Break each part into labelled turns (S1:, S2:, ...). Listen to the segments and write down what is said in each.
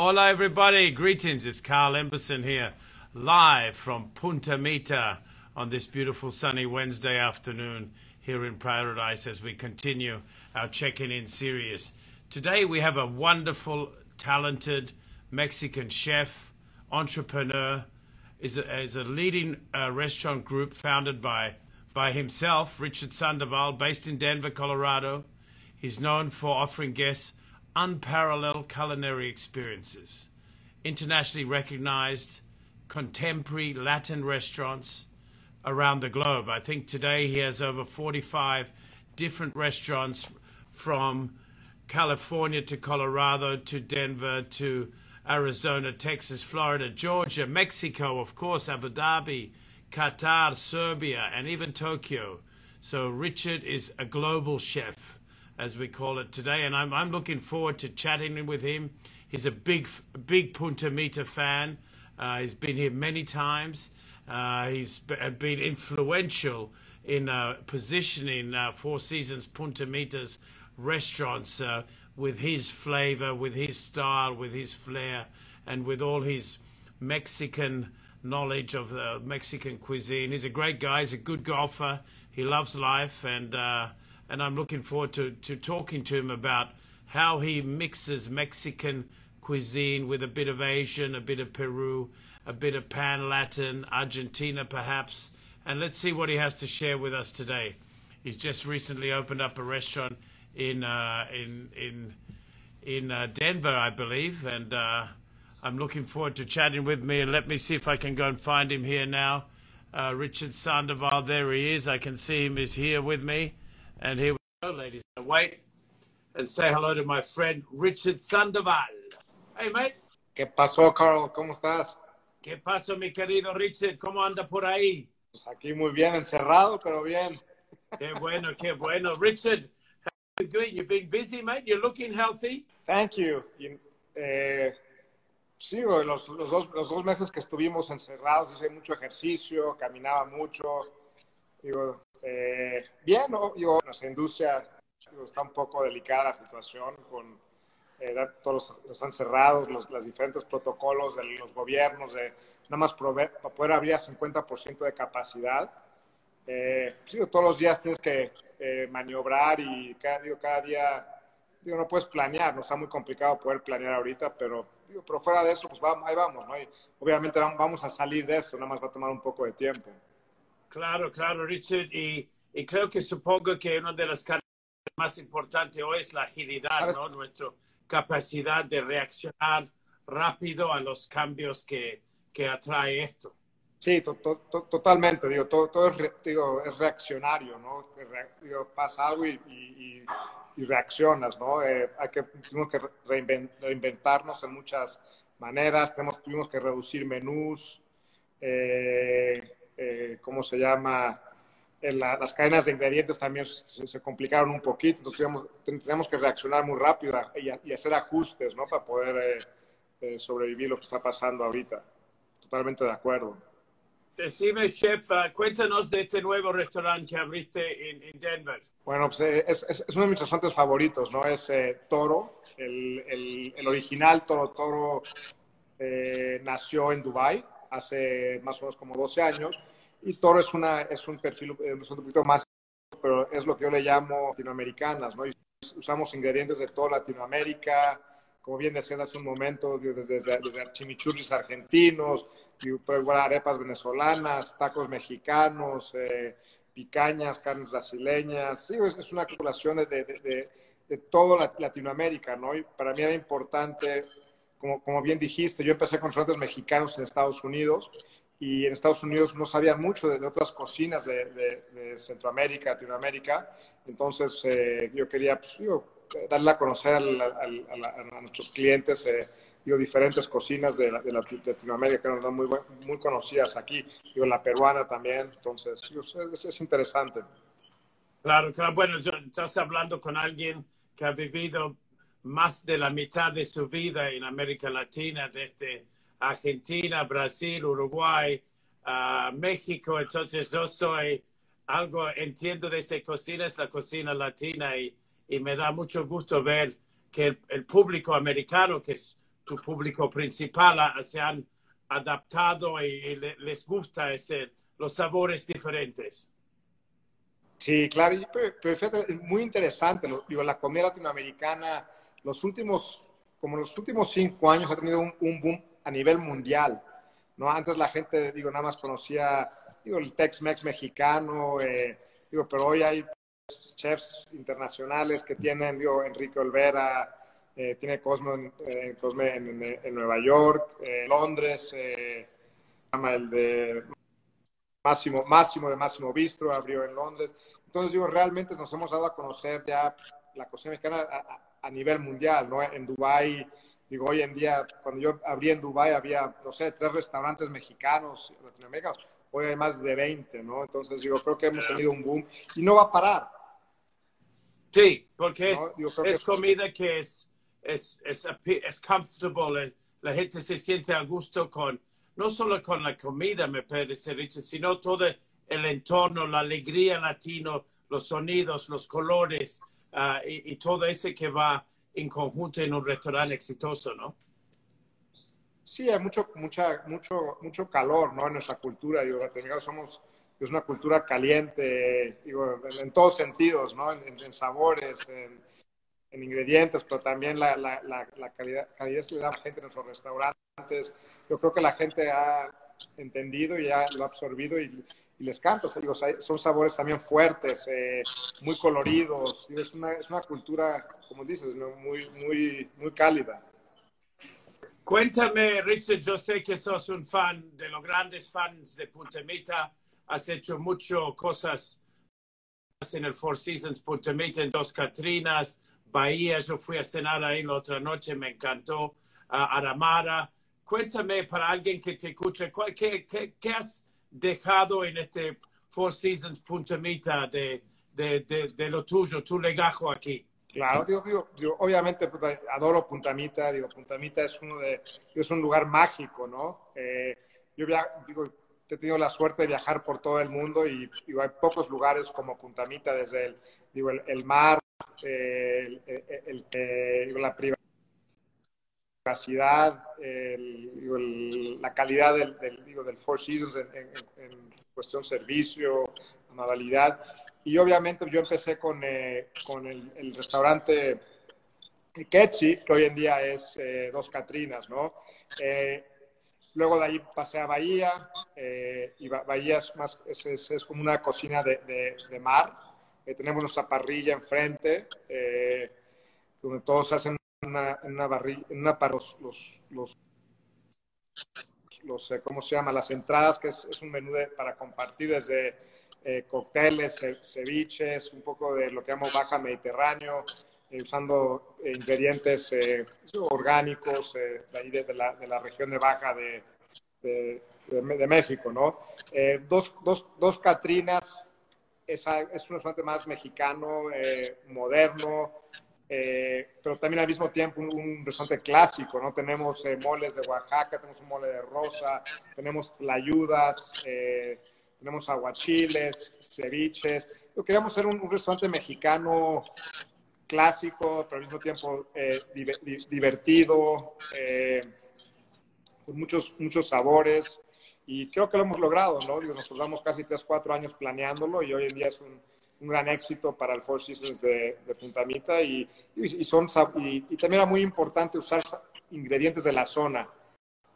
S1: Hola, everybody. Greetings. It's Carl Emberson here, live from Punta Mita on this beautiful sunny Wednesday afternoon here in Paradise as we continue our checking in series. Today we have a wonderful, talented Mexican chef, entrepreneur, is a, is a leading uh, restaurant group founded by by himself, Richard Sandoval, based in Denver, Colorado. He's known for offering guests unparalleled culinary experiences, internationally recognized contemporary Latin restaurants around the globe. I think today he has over 45 different restaurants from California to Colorado to Denver to Arizona, Texas, Florida, Georgia, Mexico, of course, Abu Dhabi, Qatar, Serbia, and even Tokyo. So Richard is a global chef as we call it today. And I'm, I'm looking forward to chatting with him. He's a big, big Punta Mita fan. Uh, he's been here many times. Uh, he's uh, been influential in uh, positioning uh, Four Seasons Punta Mita's restaurants uh, with his flavor, with his style, with his flair, and with all his Mexican knowledge of the Mexican cuisine. He's a great guy. He's a good golfer. He loves life, and and I'm looking forward to, to talking to him about how he mixes Mexican cuisine with a bit of Asian, a bit of Peru, a bit of Pan Latin, Argentina perhaps. And let's see what he has to share with us today. He's just recently opened up a restaurant in uh, in in in uh, Denver, I believe, and uh, I'm looking forward to chatting with me. And let me see if I can go and find him here now. Uh, Richard Sandoval, there he is. I can see him. Is here with me. And here we go, ladies. Wait and say hello to my friend Richard Sandoval. Hey, mate.
S2: ¿Qué pasó, Carl? ¿Cómo estás?
S1: ¿Qué pasó, mi querido Richard? ¿Cómo anda por ahí?
S2: Pues aquí muy bien, encerrado, pero bien.
S1: Qué bueno, qué bueno. Richard, how are you doing? You've been busy, mate. You're looking healthy.
S2: Thank you. Eh, sí, los, los, dos, los dos meses que estuvimos encerrados hice mucho ejercicio, caminaba mucho. Digo, eh, bien, ¿no? Digo, nuestra industria está un poco delicada la situación con eh, todos están cerrados, los, los diferentes protocolos de los gobiernos de nada más para poder abrir a 50% de capacidad. Eh, sí, todos los días tienes que eh, maniobrar y cada, día digo, no puedes planear, no está muy complicado poder planear ahorita, pero, pero fuera de eso, pues ahí vamos, ¿no? Obviamente vamos a salir de esto, nada más va a tomar un poco de tiempo.
S1: Claro, claro, Richard. Y, y creo que supongo que una de las características más importantes hoy es la agilidad, ¿no? Nuestra capacidad de reaccionar rápido a los cambios que, que atrae esto.
S2: Sí, to, to, to, totalmente. Digo, todo, todo es, re, digo, es, reaccionario, ¿no? Re, digo, pasa algo y, y, y reaccionas, ¿no? Eh, hay que, tenemos que reinventarnos en muchas maneras. Tenemos, tuvimos que reducir menús. Eh, ¿cómo se llama? En la, las cadenas de ingredientes también se, se, complicaron un poquito, entonces teníamos, teníamos que reaccionar muy rápido y, y, hacer ajustes, ¿no? Para poder eh, eh, sobrevivir lo que está pasando ahorita. Totalmente de acuerdo.
S1: Decime, chef, uh, cuéntanos de este nuevo restaurante que abriste en, en Denver.
S2: Bueno, pues eh, es, es, es, uno de mis restaurantes favoritos, ¿no? Es eh, Toro, el, el, el, original Toro Toro eh, nació en Dubai hace más o menos como 12 años. Y Toro es, una, es un perfil eh, es un poquito más, pero es lo que yo le llamo latinoamericanas, ¿no? Y usamos ingredientes de toda Latinoamérica, como bien decían hace un momento, desde, desde, desde chimichurris argentinos, arepas venezolanas, tacos mexicanos, eh, picañas, carnes brasileñas. Sí, es, es una acumulación de, de, de, de toda Latinoamérica, ¿no? Y para mí era importante como, como bien dijiste, yo empecé con restaurantes mexicanos en Estados Unidos y en Estados Unidos no sabían mucho de, otras cocinas de, de, de, Centroamérica, Latinoamérica. Entonces eh, yo quería pues, darle a conocer a, nuestros clientes eh, digo, diferentes cocinas de, la, Latinoamérica que eran muy, muy conocidas aquí, digo, la peruana también. Entonces es, es, interesante.
S1: Claro, claro. Bueno, estás hablando con alguien que ha vivido más de la mitad de su vida en América Latina, desde Argentina, Brasil, Uruguay, uh, México. Entonces yo soy algo, entiendo de esa cocina, es la cocina latina y, y me da mucho gusto ver que el, el, público americano, que es tu público principal se han adaptado y, les gusta ese, los sabores diferentes.
S2: Sí, claro, muy interesante. Digo, la comida latinoamericana, los últimos, como los últimos cinco años ha tenido un, boom a nivel mundial. ¿no? Antes la gente, digo, nada más conocía digo, el Tex-Mex mexicano, eh, digo, pero hoy hay chefs internacionales que tienen, digo, Enrique Olvera, eh, tiene Cosmo, en, eh, Cosme en, Nueva York, Londres, el de Máximo, Máximo de Máximo Bistro abrió en Londres. Entonces, digo, realmente nos hemos dado a conocer ya la cocina mexicana a, nivel mundial, ¿no? En Dubái, digo, hoy en día, cuando yo abrí en Dubái, había, no sé, tres restaurantes mexicanos, latinoamericanos. Hoy hay más de 20, ¿no? Entonces, digo, creo que hemos tenido un boom y no va a parar.
S1: Sí, porque es, es comida que es, es, es, es comfortable, la gente se siente a gusto con, no solo con la comida, me parece, Richard, sino todo el entorno, la alegría latino, los sonidos, los colores uh, y, y, todo ese que va en conjunto en un restaurante exitoso, ¿no?
S2: Sí, hay mucho, mucha, mucho, mucho calor, ¿no? En nuestra cultura, digo, somos, es una cultura caliente, digo, en, todos sentidos, ¿no? En, sabores, en, ingredientes, pero también la, la, la, calidad, calidad que le da la gente en nuestros restaurantes, yo creo que la gente ha entendido y ya lo ha absorbido y, les canta. son sabores también fuertes, eh, muy coloridos. Es una, es una cultura, como dices, muy, muy, muy cálida.
S1: Cuéntame, Richard, yo sé que sos un fan de los grandes fans de Punta Mita. Has hecho muchas cosas en el Four Seasons Punta Mita, en Dos Catrinas, Bahía. Yo fui a cenar ahí la otra noche, me encantó. Aramara cuéntame para alguien que te escuche, ¿qué, qué, qué has dejado en este Four Seasons Punta Mita de, de, de, lo tuyo, tu legajo aquí?
S2: Claro, digo, digo, obviamente pues, adoro Punta Mita, digo, Punta Mita es, uno de, es un lugar mágico, ¿no? Eh, yo digo, he tenido la suerte de viajar por todo el mundo y digo, hay pocos lugares como Punta Mita, desde el, digo, el, mar, eh, el, la privacidad capacidad, la calidad del, del, Four Seasons en, cuestión servicio, amabilidad. Y obviamente yo empecé con, eh, con el, restaurante Ketsi, que hoy en día es eh, Dos Catrinas, ¿no? Eh, luego de ahí pasé a Bahía, y Bahía es, más, es, es, como una cocina de, de, mar. tenemos nuestra parrilla enfrente, donde todos hacen una, una barrilla, una para los, los, los, eh, ¿cómo se llama? Las entradas, que es, es un menú para compartir desde eh, cócteles, ceviches, un poco de lo que llamo baja mediterráneo, eh, usando ingredientes orgánicos de, ahí de, la, de, la, región de Baja de, de México, ¿no? dos, dos, dos Catrinas es, un restaurante más mexicano, moderno, eh, pero también al mismo tiempo un, restaurante clásico, ¿no? Tenemos eh, moles de Oaxaca, tenemos un mole de rosa, tenemos layudas, eh, tenemos aguachiles, ceviches. queríamos ser un, restaurante mexicano clásico, pero al mismo tiempo divertido, con muchos, muchos sabores. Y creo que lo hemos logrado, ¿no? Digo, nos tardamos casi 3, 4 años planeándolo y hoy en día es un, un gran éxito para el Four Seasons de, de Funtamita y, y, son, y, también era muy importante usar ingredientes de la zona,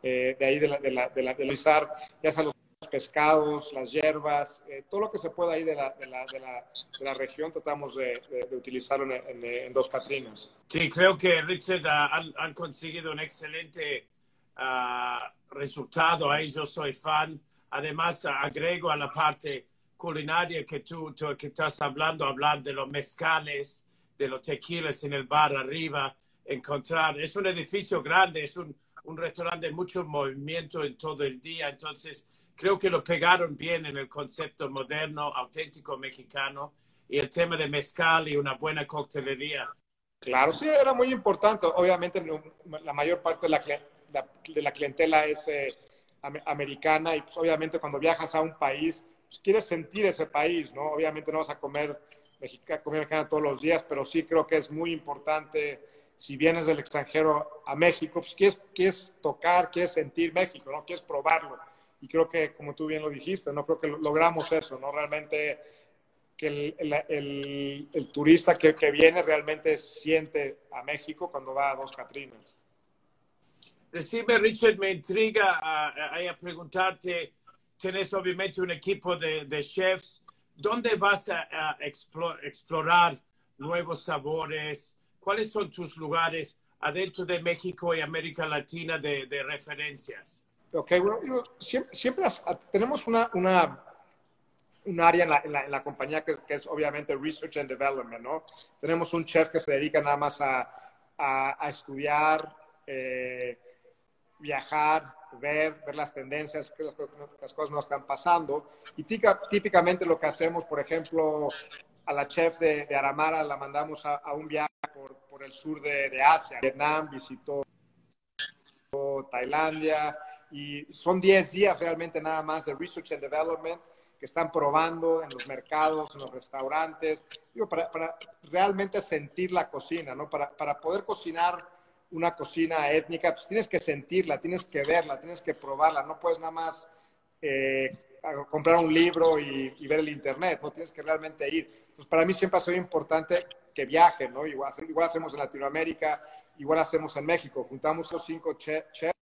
S2: eh, de ahí de la, de la, de la, de usar ya sea los pescados, las hierbas, eh, todo lo que se pueda ahí de la, de la, de la, de la región tratamos de, utilizarlo en, en, Dos Catrinas.
S1: Sí, creo que Richard han, han conseguido un excelente uh, resultado ahí, yo soy fan. Además, agrego a la parte culinaria que tú, que estás hablando, hablar de los mezcales, de los tequilas en el bar arriba, encontrar, es un edificio grande, es un, un restaurante de mucho movimiento en todo el día, entonces creo que lo pegaron bien en el concepto moderno, auténtico mexicano y el tema de mezcal y una buena coctelería.
S2: Claro, sí, era muy importante. Obviamente la mayor parte de la, de la clientela es eh, americana y pues, obviamente cuando viajas a un país pues, quieres sentir ese país, ¿no? Obviamente no vas a comer comida mexicana todos los días, pero sí creo que es muy importante si vienes del extranjero a México, pues quieres, quieres tocar, quieres sentir México, ¿no? Quieres probarlo. Y creo que, como tú bien lo dijiste, ¿no? Creo que logramos eso, ¿no? Realmente que el, turista que, viene realmente siente a México cuando va a Dos Catrinas.
S1: Decime, Richard, me intriga a, a, a preguntarte, tienes obviamente un equipo de, de chefs, ¿dónde vas a, a explorar nuevos sabores? ¿Cuáles son tus lugares adentro de México y América Latina de, de referencias?
S2: Ok, bueno, yo, siempre, siempre, tenemos una, una, un área en la, en la, en la compañía que, que, es obviamente Research and Development, ¿no? Tenemos un chef que se dedica nada más a, a, a estudiar, eh, viajar, ver, ver las tendencias, que las, cosas no están pasando. Y tica, típicamente lo que hacemos, por ejemplo, a la chef de, Aramara la mandamos a, un viaje por, el sur de, de, Asia. Vietnam, visitó Tailandia y son 10 días realmente nada más de Research and Development que están probando en los mercados, en los restaurantes, digo, para, para realmente sentir la cocina, ¿no? Para, para poder cocinar una cocina étnica, pues tienes que sentirla, tienes que verla, tienes que probarla, no puedes nada más eh, comprar un libro y, ver el internet, no tienes que realmente ir. Entonces, para mí siempre ha sido importante que viajen, ¿no? Igual, igual hacemos en Latinoamérica, igual hacemos en México, juntamos los cinco chefs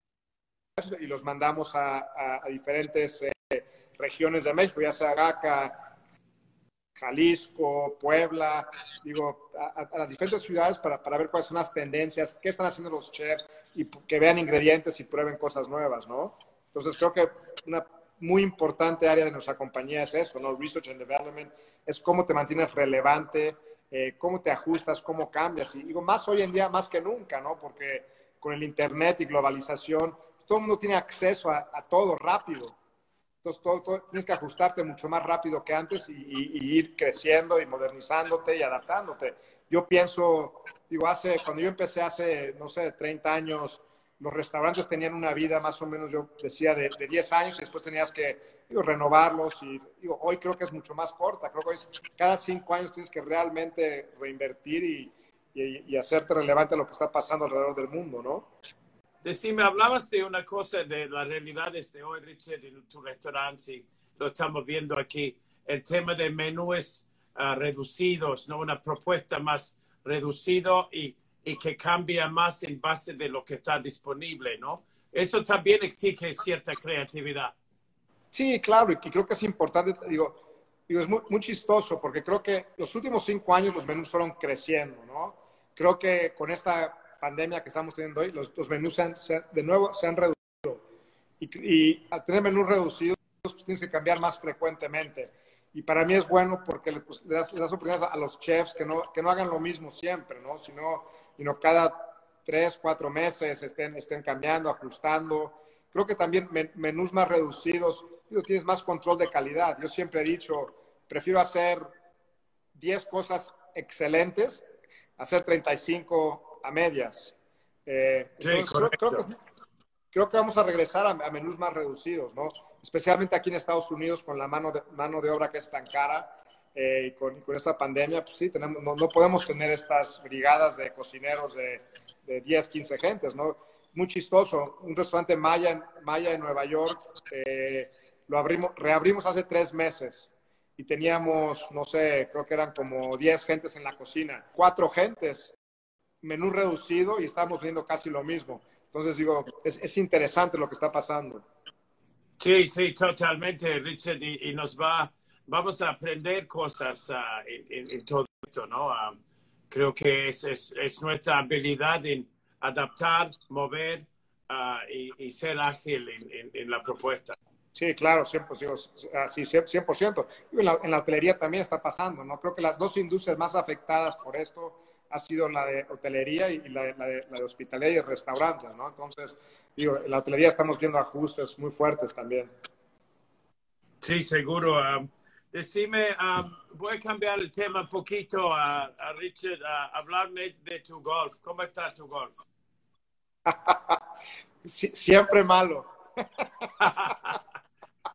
S2: y los mandamos a, diferentes eh, regiones de México, ya sea Gaca, Jalisco, Puebla, digo, a, a, las diferentes ciudades para, para, ver cuáles son las tendencias, qué están haciendo los chefs y que vean ingredientes y prueben cosas nuevas, ¿no? Entonces creo que una muy importante área de nuestra compañía es eso, ¿no? Research and Development, es cómo te mantienes relevante, eh, cómo te ajustas, cómo cambias. Y digo, más hoy en día, más que nunca, ¿no? Porque con el Internet y globalización, todo el mundo tiene acceso a, a todo rápido. Entonces, todo, todo, tienes que ajustarte mucho más rápido que antes y, y, y, ir creciendo y modernizándote y adaptándote. Yo pienso, digo, hace, cuando yo empecé hace, no sé, 30 años, los restaurantes tenían una vida más o menos, yo decía, de, de 10 años y después tenías que digo, renovarlos. Y digo, hoy creo que es mucho más corta. Creo que hoy cada 5 años tienes que realmente reinvertir y, y, y hacerte relevante a lo que está pasando alrededor del mundo, ¿no?
S1: Decime, hablabas de una cosa de las realidades de hoy, Richard, en tu restaurante, y lo estamos viendo aquí, el tema de menúes uh, reducidos, ¿no? Una propuesta más reducido y, y, que cambia más en base de lo que está disponible, ¿no? Eso también exige cierta creatividad.
S2: Sí, claro, y creo que es importante, digo, digo es muy, muy chistoso, porque creo que los últimos cinco años los menús fueron creciendo, ¿no? Creo que con esta pandemia que estamos teniendo hoy, los, los menús se han, se, de nuevo se han reducido. Y, y, al tener menús reducidos, pues tienes que cambiar más frecuentemente. Y para mí es bueno porque le, pues, le, das, le das, oportunidades a los chefs que no, que no hagan lo mismo siempre, ¿no? Sino, sino cada tres, cuatro meses estén, estén cambiando, ajustando. Creo que también men, menús más reducidos, digo, tienes más control de calidad. Yo siempre he dicho, prefiero hacer 10 cosas excelentes, hacer 35 a medias. Eh,
S1: sí,
S2: entonces, creo, creo, que, creo, que, vamos a regresar a, a, menús más reducidos, ¿no? Especialmente aquí en Estados Unidos con la mano de, mano de obra que es tan cara eh, y, con, con, esta pandemia, pues sí, tenemos, no, no, podemos tener estas brigadas de cocineros de, de 10, 15 gentes, ¿no? Muy chistoso. Un restaurante Maya, Maya en Nueva York, eh, lo abrimos, reabrimos hace tres meses y teníamos, no sé, creo que eran como 10 gentes en la cocina. Cuatro gentes menú reducido y estamos viendo casi lo mismo. Entonces, digo, es, es interesante lo que está pasando.
S1: Sí, sí, totalmente, Richard, y, y nos va, vamos a aprender cosas uh, en, en, todo esto, ¿no? Uh, creo que es, es, es, nuestra habilidad en adaptar, mover uh, y, y, ser ágil en, en, la propuesta.
S2: Sí, claro, 100%. Sí, 100%. En la, en la hotelería también está pasando, ¿no? Creo que las dos industrias más afectadas por esto ha sido la de hotelería y la de, la de, la de hospitalidad y restaurantes, ¿no? Entonces, digo, en la hotelería estamos viendo ajustes muy fuertes también.
S1: Sí, seguro. Um, decime, um, voy a cambiar el tema un poquito a, a Richard, a hablarme de tu golf. ¿Cómo está tu golf?
S2: siempre malo.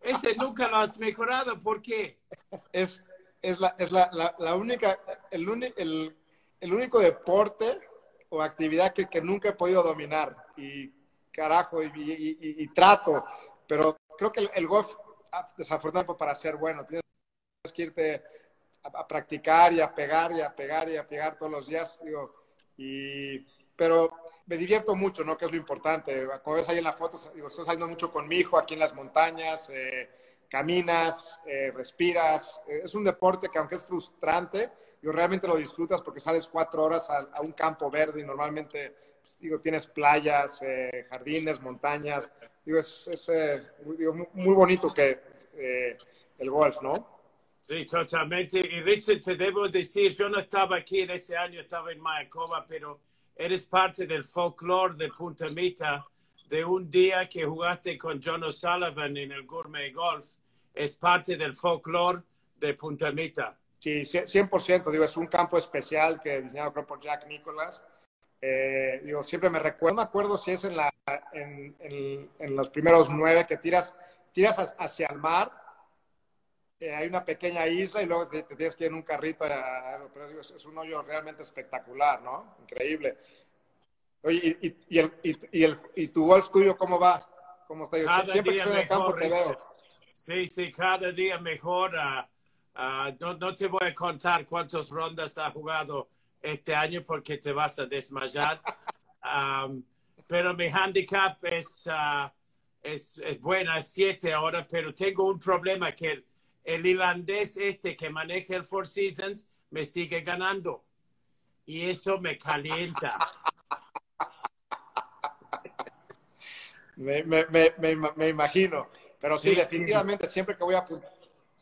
S1: Ese nunca lo has mejorado, ¿por qué?
S2: Es, es, la, es la, la, la única, el, el el único deporte o actividad que, nunca he podido dominar y carajo, y, trato, pero creo que el, golf, ah, desafortunadamente para ser bueno, tienes que irte a, practicar y a pegar y a pegar y a pegar todos los días, digo, y, pero me divierto mucho, ¿no? Que es lo importante. Como ves ahí en la foto, digo, estoy saliendo mucho con mi hijo aquí en las montañas, eh, caminas, eh, respiras. Es un deporte que aunque es frustrante, yo realmente lo disfrutas porque sales cuatro horas a, a un campo verde y normalmente, pues, digo, tienes playas, eh, jardines, montañas. Digo, es, es digo, muy bonito que el golf, ¿no?
S1: Sí, totalmente. Y Richard, te debo decir, yo no estaba aquí en ese año, estaba en Mayacoba, pero eres parte del folclore de Punta Mita, de un día que jugaste con John O'Sullivan en el Gourmet Golf. Es parte del folclore de Punta Mita.
S2: Sí, 100%. Digo, es un campo especial que diseñado creo por Jack Nicholas. Eh, digo, siempre me recuerdo, no me acuerdo si es en, la, en, en, en los primeros nueve que tiras, tiras hacia el mar eh, hay una pequeña isla y luego te, te, tienes que ir en un carrito. A, a, pero es, es, un hoyo realmente espectacular, ¿no? Increíble. Oye, y, y, y, el, y, el, y tu golf tuyo, ¿cómo va? ¿Cómo está?
S1: Cada
S2: Siempre que estoy en el campo te veo.
S1: Sí, sí, cada día mejor. Uh, no, no, te voy a contar cuántas rondas ha jugado este año porque te vas a desmayar. um, pero mi handicap es, uh, es, es buena, es siete ahora, pero tengo un problema que el irlandés este que maneja el Four Seasons me sigue ganando. Y eso me calienta.
S2: me, me, me, me, imagino. Pero sí, sí definitivamente, sí. siempre que voy a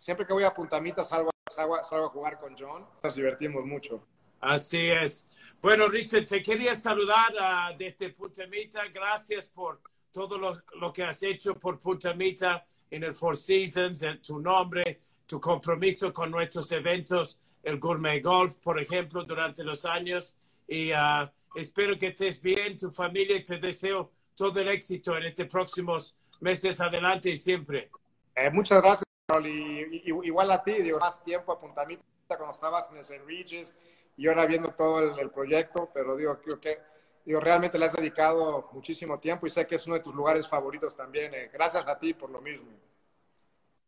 S2: siempre que voy a Puntamita salgo, salgo, salgo, a jugar con John. Nos divertimos mucho.
S1: Así es. Bueno, Richard, te quería saludar uh, desde Puntamita. Gracias por todo lo, lo que has hecho por Puntamita en el Four Seasons, en tu nombre, tu compromiso con nuestros eventos, el Gourmet Golf, por ejemplo, durante los años. Y uh, espero que estés bien, tu familia, y te deseo todo el éxito en estos próximos meses adelante y siempre.
S2: Eh, muchas gracias. Y, y, igual a ti, digo, más tiempo a Puntamita cuando estabas en el St. Regis y ahora viendo todo el, el proyecto, pero digo, creo que digo, realmente le has dedicado muchísimo tiempo y sé que es uno de tus lugares favoritos también. Eh, gracias a ti por lo mismo.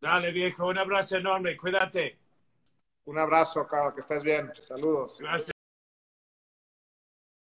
S1: Dale, viejo, un abrazo enorme, cuídate.
S2: Un abrazo, Carlos, que estés bien. Saludos.
S1: Gracias.